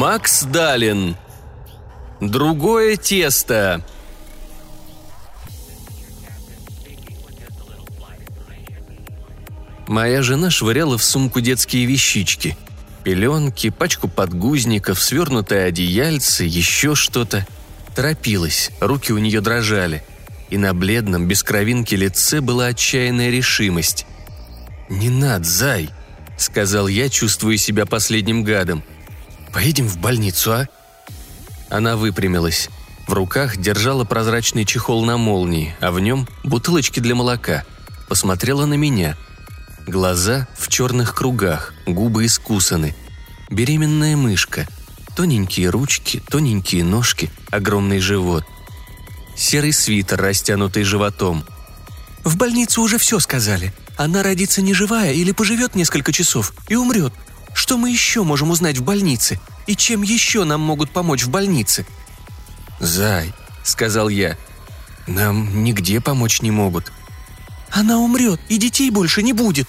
Макс Далин. Другое тесто. Моя жена швыряла в сумку детские вещички. Пеленки, пачку подгузников, свернутое одеяльце, еще что-то. Торопилась, руки у нее дрожали. И на бледном, без кровинки лице была отчаянная решимость. «Не над, зай!» — сказал я, чувствуя себя последним гадом. «Поедем в больницу, а?» Она выпрямилась. В руках держала прозрачный чехол на молнии, а в нем бутылочки для молока. Посмотрела на меня — Глаза в черных кругах, губы искусаны. Беременная мышка. Тоненькие ручки, тоненькие ножки, огромный живот. Серый свитер, растянутый животом. «В больнице уже все сказали. Она родится не живая или поживет несколько часов и умрет. Что мы еще можем узнать в больнице? И чем еще нам могут помочь в больнице?» «Зай», — сказал я, — «нам нигде помочь не могут». «Она умрет, и детей больше не будет»,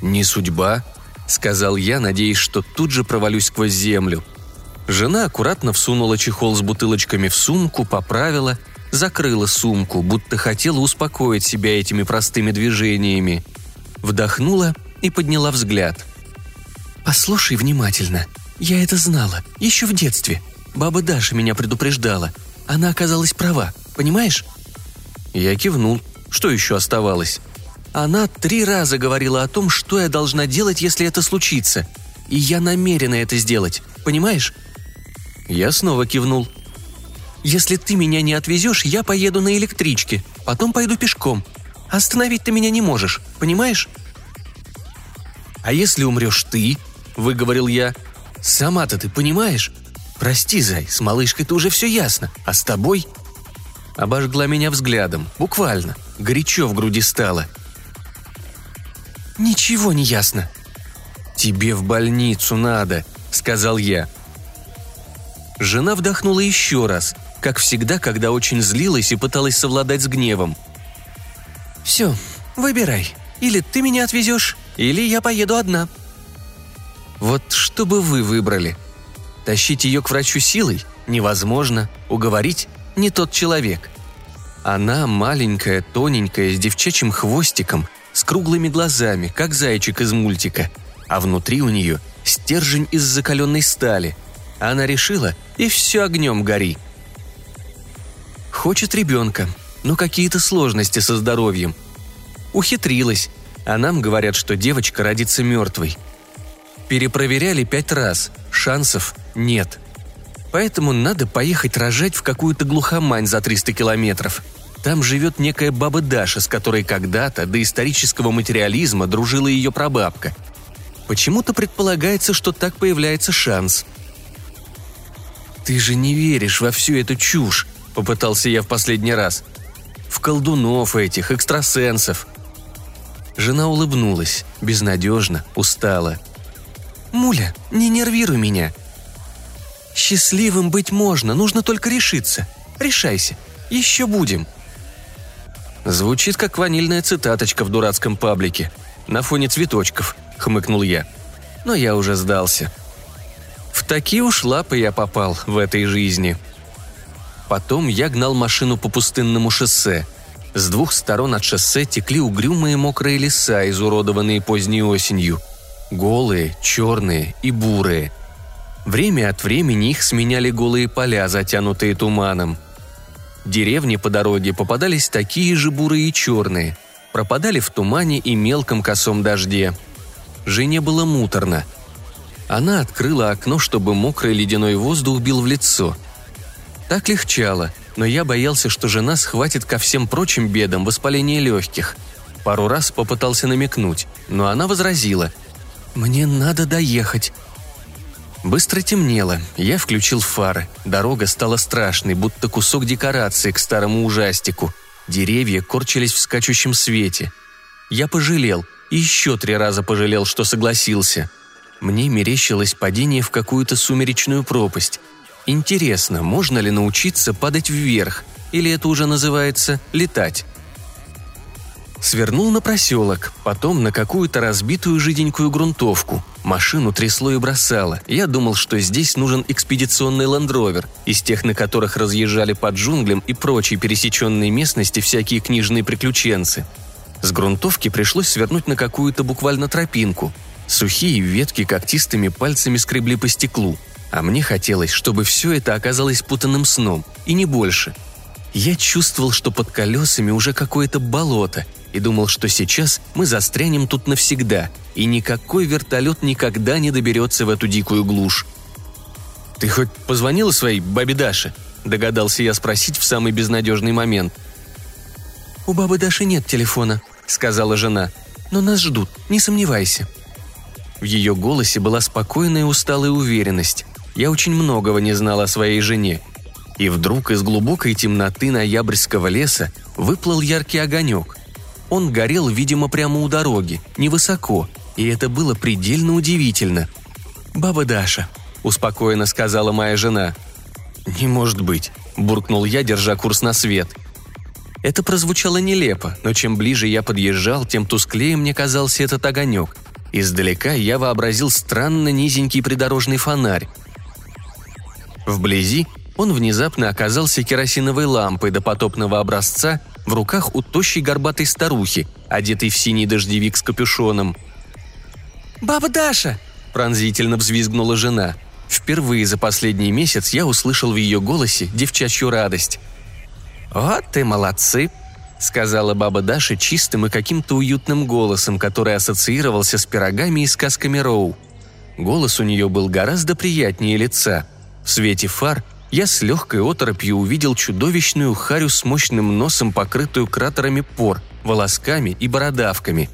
«Не судьба», — сказал я, надеясь, что тут же провалюсь сквозь землю. Жена аккуратно всунула чехол с бутылочками в сумку, поправила, закрыла сумку, будто хотела успокоить себя этими простыми движениями. Вдохнула и подняла взгляд. «Послушай внимательно. Я это знала, еще в детстве. Баба Даша меня предупреждала. Она оказалась права, понимаешь?» Я кивнул. Что еще оставалось? Она три раза говорила о том, что я должна делать, если это случится. И я намерена это сделать, понимаешь? Я снова кивнул. Если ты меня не отвезешь, я поеду на электричке, потом пойду пешком. Остановить ты меня не можешь, понимаешь? А если умрешь ты, выговорил я. Сама-то ты понимаешь? Прости, Зай, с малышкой-то уже все ясно, а с тобой? Обожгла меня взглядом, буквально. Горячо в груди стало. «Ничего не ясно». «Тебе в больницу надо», — сказал я. Жена вдохнула еще раз, как всегда, когда очень злилась и пыталась совладать с гневом. «Все, выбирай. Или ты меня отвезешь, или я поеду одна». «Вот что бы вы выбрали? Тащить ее к врачу силой? Невозможно. Уговорить? Не тот человек. Она маленькая, тоненькая, с девчачьим хвостиком, с круглыми глазами, как зайчик из мультика, а внутри у нее стержень из закаленной стали. Она решила, и все огнем гори. Хочет ребенка, но какие-то сложности со здоровьем. Ухитрилась, а нам говорят, что девочка родится мертвой. Перепроверяли пять раз, шансов нет. Поэтому надо поехать рожать в какую-то глухомань за 300 километров – там живет некая баба Даша, с которой когда-то до исторического материализма дружила ее прабабка. Почему-то предполагается, что так появляется шанс. «Ты же не веришь во всю эту чушь», — попытался я в последний раз. «В колдунов этих, экстрасенсов». Жена улыбнулась, безнадежно, устала. «Муля, не нервируй меня. Счастливым быть можно, нужно только решиться. Решайся. Еще будем», — Звучит как ванильная цитаточка в дурацком паблике. На фоне цветочков, хмыкнул я. Но я уже сдался. В такие уж лапы я попал в этой жизни. Потом я гнал машину по пустынному шоссе. С двух сторон от шоссе текли угрюмые мокрые леса, изуродованные поздней осенью. Голые, черные и бурые. Время от времени их сменяли голые поля, затянутые туманом – Деревни по дороге попадались такие же бурые и черные, пропадали в тумане и мелком косом дожде. Жене было муторно. Она открыла окно, чтобы мокрый ледяной воздух бил в лицо. Так легчало, но я боялся, что жена схватит ко всем прочим бедам воспаление легких. Пару раз попытался намекнуть, но она возразила. «Мне надо доехать. Быстро темнело, я включил фары. Дорога стала страшной, будто кусок декорации к старому ужастику. Деревья корчились в скачущем свете. Я пожалел, и еще три раза пожалел, что согласился. Мне мерещилось падение в какую-то сумеречную пропасть. Интересно, можно ли научиться падать вверх, или это уже называется летать? Свернул на проселок, потом на какую-то разбитую жиденькую грунтовку. Машину трясло и бросало. Я думал, что здесь нужен экспедиционный ландровер, из тех, на которых разъезжали под джунглям и прочие пересеченные местности всякие книжные приключенцы. С грунтовки пришлось свернуть на какую-то буквально тропинку. Сухие ветки когтистыми пальцами скребли по стеклу. А мне хотелось, чтобы все это оказалось путанным сном, и не больше. Я чувствовал, что под колесами уже какое-то болото, и думал, что сейчас мы застрянем тут навсегда, и никакой вертолет никогда не доберется в эту дикую глушь. «Ты хоть позвонила своей бабе Даше?» – догадался я спросить в самый безнадежный момент. «У бабы Даши нет телефона», – сказала жена. «Но нас ждут, не сомневайся». В ее голосе была спокойная усталая уверенность. Я очень многого не знал о своей жене. И вдруг из глубокой темноты ноябрьского леса выплыл яркий огонек. Он горел, видимо, прямо у дороги, невысоко, и это было предельно удивительно. «Баба Даша», – успокоенно сказала моя жена. «Не может быть», – буркнул я, держа курс на свет. Это прозвучало нелепо, но чем ближе я подъезжал, тем тусклее мне казался этот огонек. Издалека я вообразил странно низенький придорожный фонарь. Вблизи он внезапно оказался керосиновой лампой до потопного образца в руках у тощей горбатой старухи, одетой в синий дождевик с капюшоном. «Баба Даша!» – пронзительно взвизгнула жена. Впервые за последний месяц я услышал в ее голосе девчачью радость. «Вот ты молодцы!» — сказала баба Даша чистым и каким-то уютным голосом, который ассоциировался с пирогами и сказками Роу. Голос у нее был гораздо приятнее лица. В свете фар я с легкой оторопью увидел чудовищную харю с мощным носом, покрытую кратерами пор, волосками и бородавками.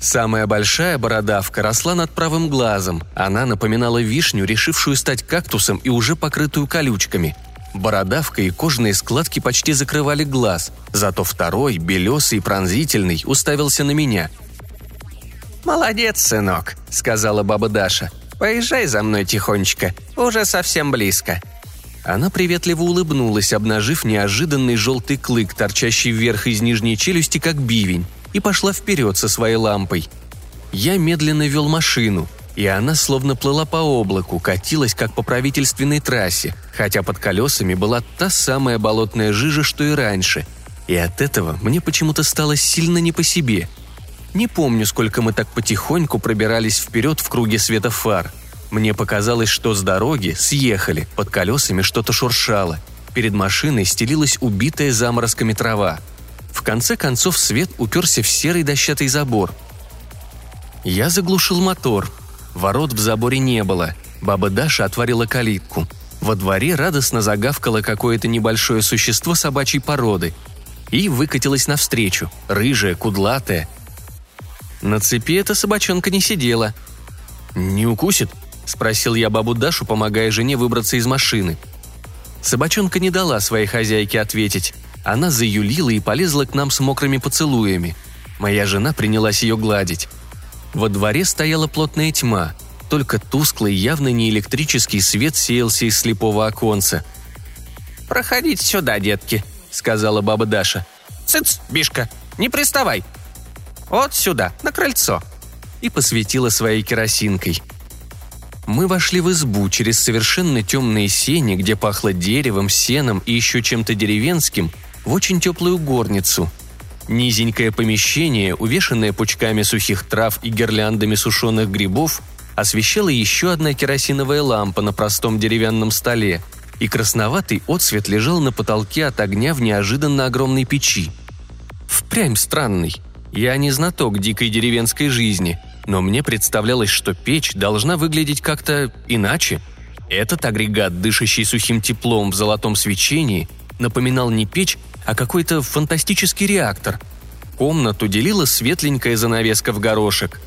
Самая большая бородавка росла над правым глазом. Она напоминала вишню, решившую стать кактусом и уже покрытую колючками. Бородавка и кожные складки почти закрывали глаз, зато второй, белесый и пронзительный, уставился на меня. «Молодец, сынок», — сказала баба Даша. «Поезжай за мной тихонечко, уже совсем близко». Она приветливо улыбнулась, обнажив неожиданный желтый клык, торчащий вверх из нижней челюсти, как бивень, и пошла вперед со своей лампой. Я медленно вел машину, и она словно плыла по облаку, катилась как по правительственной трассе, хотя под колесами была та самая болотная жижа, что и раньше. И от этого мне почему-то стало сильно не по себе. Не помню, сколько мы так потихоньку пробирались вперед в круге света фар – мне показалось, что с дороги съехали, под колесами что-то шуршало. Перед машиной стелилась убитая заморозками трава. В конце концов свет уперся в серый дощатый забор. Я заглушил мотор. Ворот в заборе не было. Баба Даша отворила калитку. Во дворе радостно загавкало какое-то небольшое существо собачьей породы. И выкатилась навстречу, рыжая, кудлатая. На цепи эта собачонка не сидела. «Не укусит?» Спросил я бабу Дашу, помогая жене выбраться из машины. Собачонка не дала своей хозяйке ответить. Она заюлила и полезла к нам с мокрыми поцелуями. Моя жена принялась ее гладить. Во дворе стояла плотная тьма, только тусклый, явно не электрический свет сеялся из слепого оконца. «Проходите сюда, детки», — сказала баба Даша. «Цыц, Бишка, не приставай! Вот сюда, на крыльцо!» И посветила своей керосинкой — мы вошли в избу через совершенно темные сени, где пахло деревом, сеном и еще чем-то деревенским, в очень теплую горницу. Низенькое помещение, увешанное пучками сухих трав и гирляндами сушеных грибов, освещала еще одна керосиновая лампа на простом деревянном столе, и красноватый отсвет лежал на потолке от огня в неожиданно огромной печи. Впрямь странный. Я не знаток дикой деревенской жизни – но мне представлялось, что печь должна выглядеть как-то иначе. Этот агрегат, дышащий сухим теплом в золотом свечении, напоминал не печь, а какой-то фантастический реактор. Комнату делила светленькая занавеска в горошек.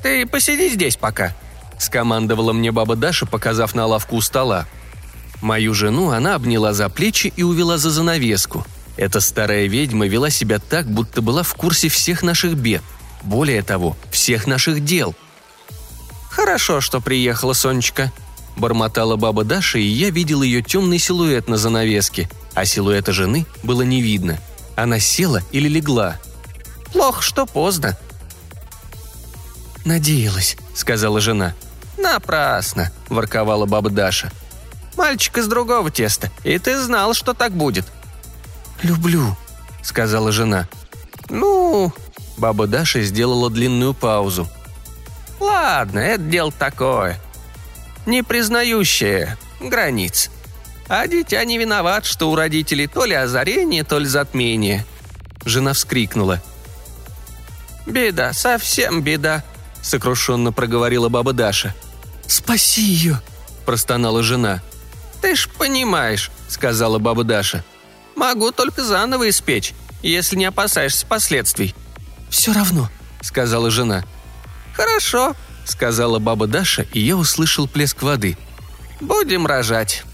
«Ты посиди здесь пока», – скомандовала мне баба Даша, показав на лавку у стола. Мою жену она обняла за плечи и увела за занавеску. Эта старая ведьма вела себя так, будто была в курсе всех наших бед – Более того, всех наших дел. «Хорошо, что приехала Сонечка», – бормотала баба Даша, и я видел ее темный силуэт на занавеске, а силуэта жены было не видно. Она села или легла. «Плохо, что поздно». «Надеялась», – сказала жена. «Напрасно», – ворковала баба Даша. «Мальчик из другого теста, и ты знал, что так будет». «Люблю», – сказала жена. «Ну...» – баба Даша сделала длинную паузу. «Ладно, это дело такое. Не признающее границ. А дитя не виноват, что у родителей то ли озарение, то ли затмение». Жена вскрикнула. «Беда, совсем беда», – сокрушенно проговорила баба Даша. «Спаси ее!» – простонала жена. «Ты ж понимаешь», – сказала баба Даша. «Могу только заново испечь, если не опасаешься последствий». «Все равно», – сказала жена. «Хорошо», – сказала баба Даша, и я услышал плеск воды. «Будем рожать».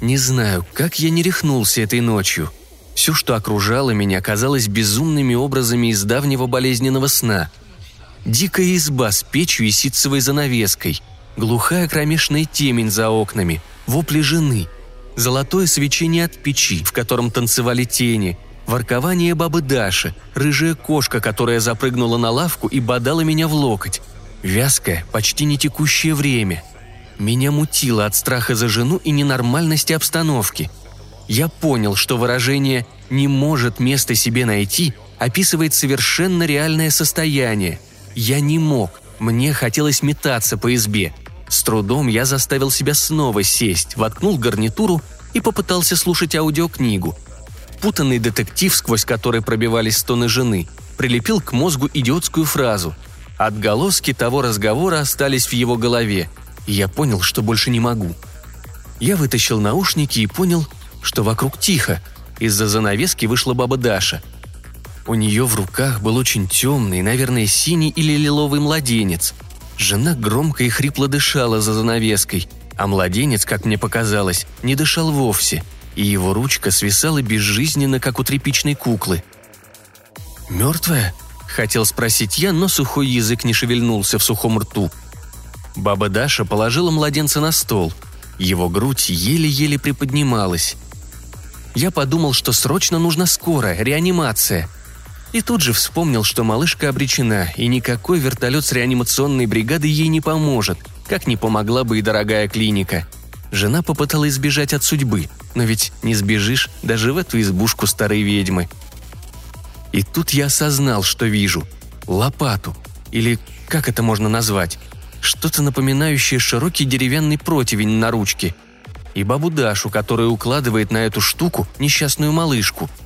Не знаю, как я не рехнулся этой ночью. Все, что окружало меня, казалось безумными образами из давнего болезненного сна. Дикая изба с печью и ситцевой занавеской, глухая кромешная темень за окнами, вопли жены, золотое свечение от печи, в котором танцевали тени, воркование бабы Даши, рыжая кошка, которая запрыгнула на лавку и бодала меня в локоть, вязкое, почти не текущее время. Меня мутило от страха за жену и ненормальности обстановки. Я понял, что выражение «не может место себе найти» описывает совершенно реальное состояние. Я не мог, мне хотелось метаться по избе. С трудом я заставил себя снова сесть, воткнул гарнитуру и попытался слушать аудиокнигу. Путанный детектив, сквозь который пробивались стоны жены, прилепил к мозгу идиотскую фразу. Отголоски того разговора остались в его голове, и я понял, что больше не могу. Я вытащил наушники и понял, что вокруг тихо. Из-за занавески вышла баба Даша. У нее в руках был очень темный, наверное, синий или лиловый младенец. Жена громко и хрипло дышала за занавеской, а младенец, как мне показалось, не дышал вовсе, и его ручка свисала безжизненно, как у тряпичной куклы. «Мертвая?» – хотел спросить я, но сухой язык не шевельнулся в сухом рту. Баба Даша положила младенца на стол. Его грудь еле-еле приподнималась. Я подумал, что срочно нужна скорая, реанимация – и тут же вспомнил, что малышка обречена, и никакой вертолет с реанимационной бригады ей не поможет, как не помогла бы и дорогая клиника. Жена попыталась сбежать от судьбы, но ведь не сбежишь даже в эту избушку старой ведьмы. И тут я осознал, что вижу. Лопату. Или как это можно назвать? Что-то напоминающее широкий деревянный противень на ручке. И бабу Дашу, которая укладывает на эту штуку несчастную малышку –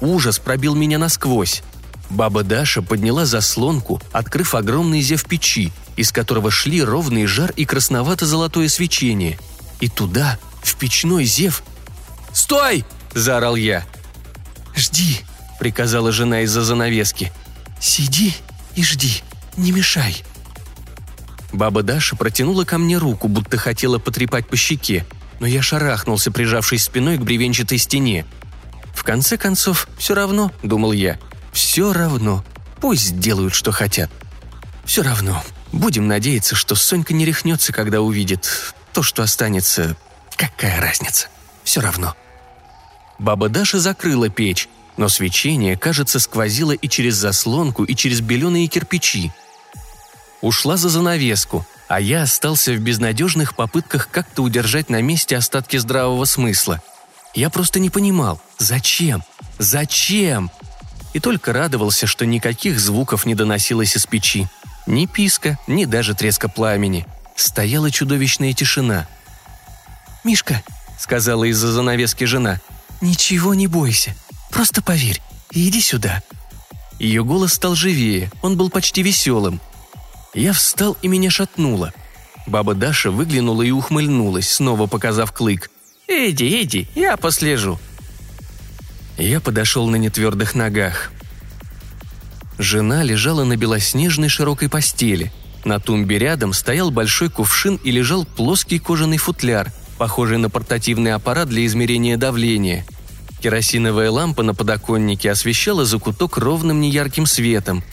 Ужас пробил меня насквозь. Баба Даша подняла заслонку, открыв огромный зев печи, из которого шли ровный жар и красновато-золотое свечение. И туда, в печной зев... «Стой!» – заорал я. «Жди», – приказала жена из-за занавески. «Сиди и жди, не мешай». Баба Даша протянула ко мне руку, будто хотела потрепать по щеке, но я шарахнулся, прижавшись спиной к бревенчатой стене – в конце концов, все равно, думал я, все равно. Пусть делают, что хотят. Все равно. Будем надеяться, что Сонька не рехнется, когда увидит то, что останется. Какая разница? Все равно. Баба Даша закрыла печь, но свечение, кажется, сквозило и через заслонку, и через беленые кирпичи. Ушла за занавеску, а я остался в безнадежных попытках как-то удержать на месте остатки здравого смысла – я просто не понимал, зачем? Зачем? И только радовался, что никаких звуков не доносилось из печи. Ни писка, ни даже треска пламени. Стояла чудовищная тишина. «Мишка», — сказала из-за занавески жена, — «ничего не бойся. Просто поверь иди сюда». Ее голос стал живее, он был почти веселым. Я встал и меня шатнуло. Баба Даша выглянула и ухмыльнулась, снова показав клык. «Иди, иди, я послежу». Я подошел на нетвердых ногах. Жена лежала на белоснежной широкой постели. На тумбе рядом стоял большой кувшин и лежал плоский кожаный футляр, похожий на портативный аппарат для измерения давления. Керосиновая лампа на подоконнике освещала закуток ровным неярким светом.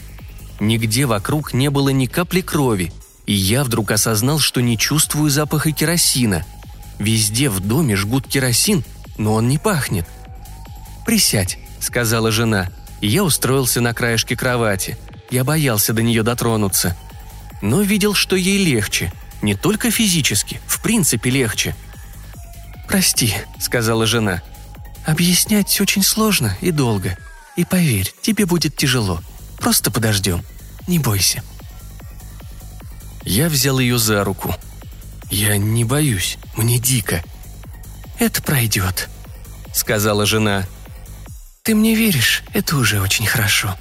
Нигде вокруг не было ни капли крови, и я вдруг осознал, что не чувствую запаха керосина. Везде в доме жгут керосин, но он не пахнет. «Присядь», — сказала жена, и я устроился на краешке кровати. Я боялся до нее дотронуться. Но видел, что ей легче. Не только физически, в принципе легче. «Прости», — сказала жена. «Объяснять очень сложно и долго. И поверь, тебе будет тяжело. Просто подождем. Не бойся». Я взял ее за руку. «Я не боюсь, мне дико». «Это пройдет», — сказала жена. «Ты мне веришь, это уже очень хорошо.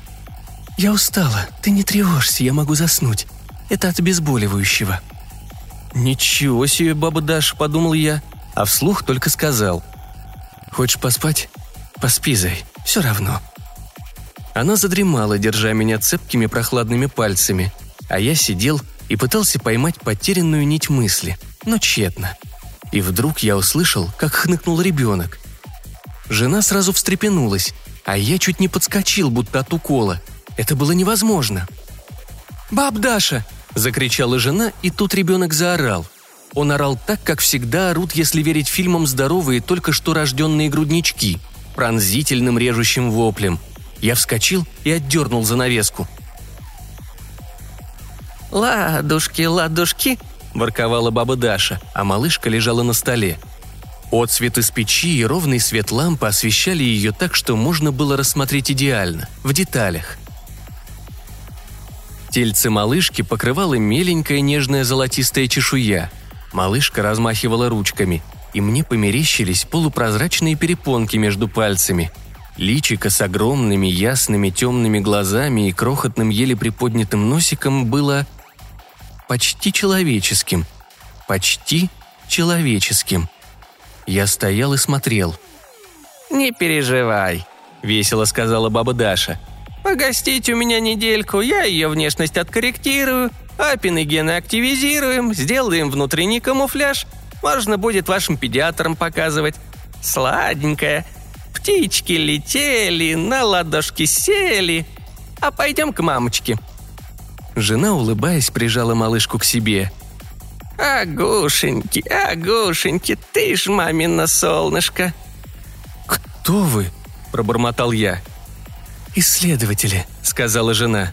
Я устала, ты не тревожься, я могу заснуть. Это от обезболивающего». «Ничего себе, баба Даша», — подумал я, а вслух только сказал. «Хочешь поспать? Поспи, Зай, все равно». Она задремала, держа меня цепкими прохладными пальцами, а я сидел и пытался поймать потерянную нить мысли, но тщетно. И вдруг я услышал, как хныкнул ребенок. Жена сразу встрепенулась, а я чуть не подскочил, будто от укола. Это было невозможно. «Баб Даша!» – закричала жена, и тут ребенок заорал. Он орал так, как всегда орут, если верить фильмам здоровые только что рожденные груднички, пронзительным режущим воплем. Я вскочил и отдернул занавеску. «Ладушки, ладушки!» – ворковала баба Даша, а малышка лежала на столе. Отцвет из печи и ровный свет лампы освещали ее так, что можно было рассмотреть идеально, в деталях. Тельце малышки покрывала меленькая нежная золотистая чешуя. Малышка размахивала ручками, и мне померещились полупрозрачные перепонки между пальцами. Личико с огромными ясными темными глазами и крохотным еле приподнятым носиком было почти человеческим. Почти человеческим. Я стоял и смотрел. «Не переживай», — весело сказала баба Даша. «Погостите у меня недельку, я ее внешность откорректирую, апины гены активизируем, сделаем внутренний камуфляж. Можно будет вашим педиатрам показывать. Сладенькая. Птички летели, на ладошки сели. А пойдем к мамочке». Жена, улыбаясь, прижала малышку к себе — «Агушеньки, Агушеньки, ты ж мамино солнышко!» «Кто вы?» – пробормотал я. «Исследователи», – сказала жена.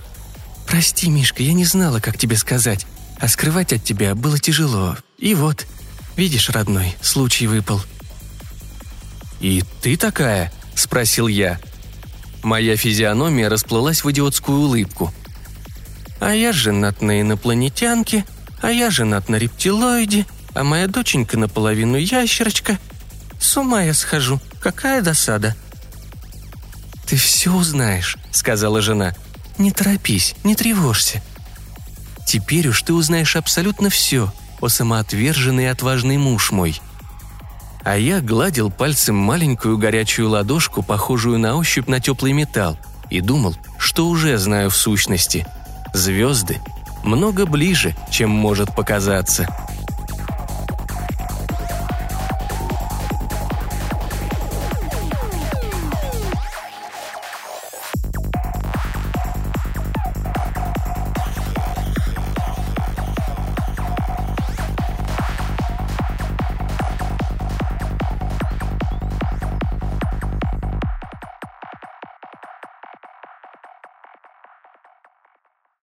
«Прости, Мишка, я не знала, как тебе сказать, а скрывать от тебя было тяжело. И вот, видишь, родной, случай выпал». «И ты такая?» – спросил я. Моя физиономия расплылась в идиотскую улыбку. «А я женат на инопланетянке», а я женат на рептилоиде, а моя доченька наполовину ящерочка. С ума я схожу, какая досада!» «Ты все узнаешь», — сказала жена. «Не торопись, не тревожься. Теперь уж ты узнаешь абсолютно все, о самоотверженный и отважный муж мой». А я гладил пальцем маленькую горячую ладошку, похожую на ощупь на теплый металл, и думал, что уже знаю в сущности. Звезды много ближе, чем может показаться.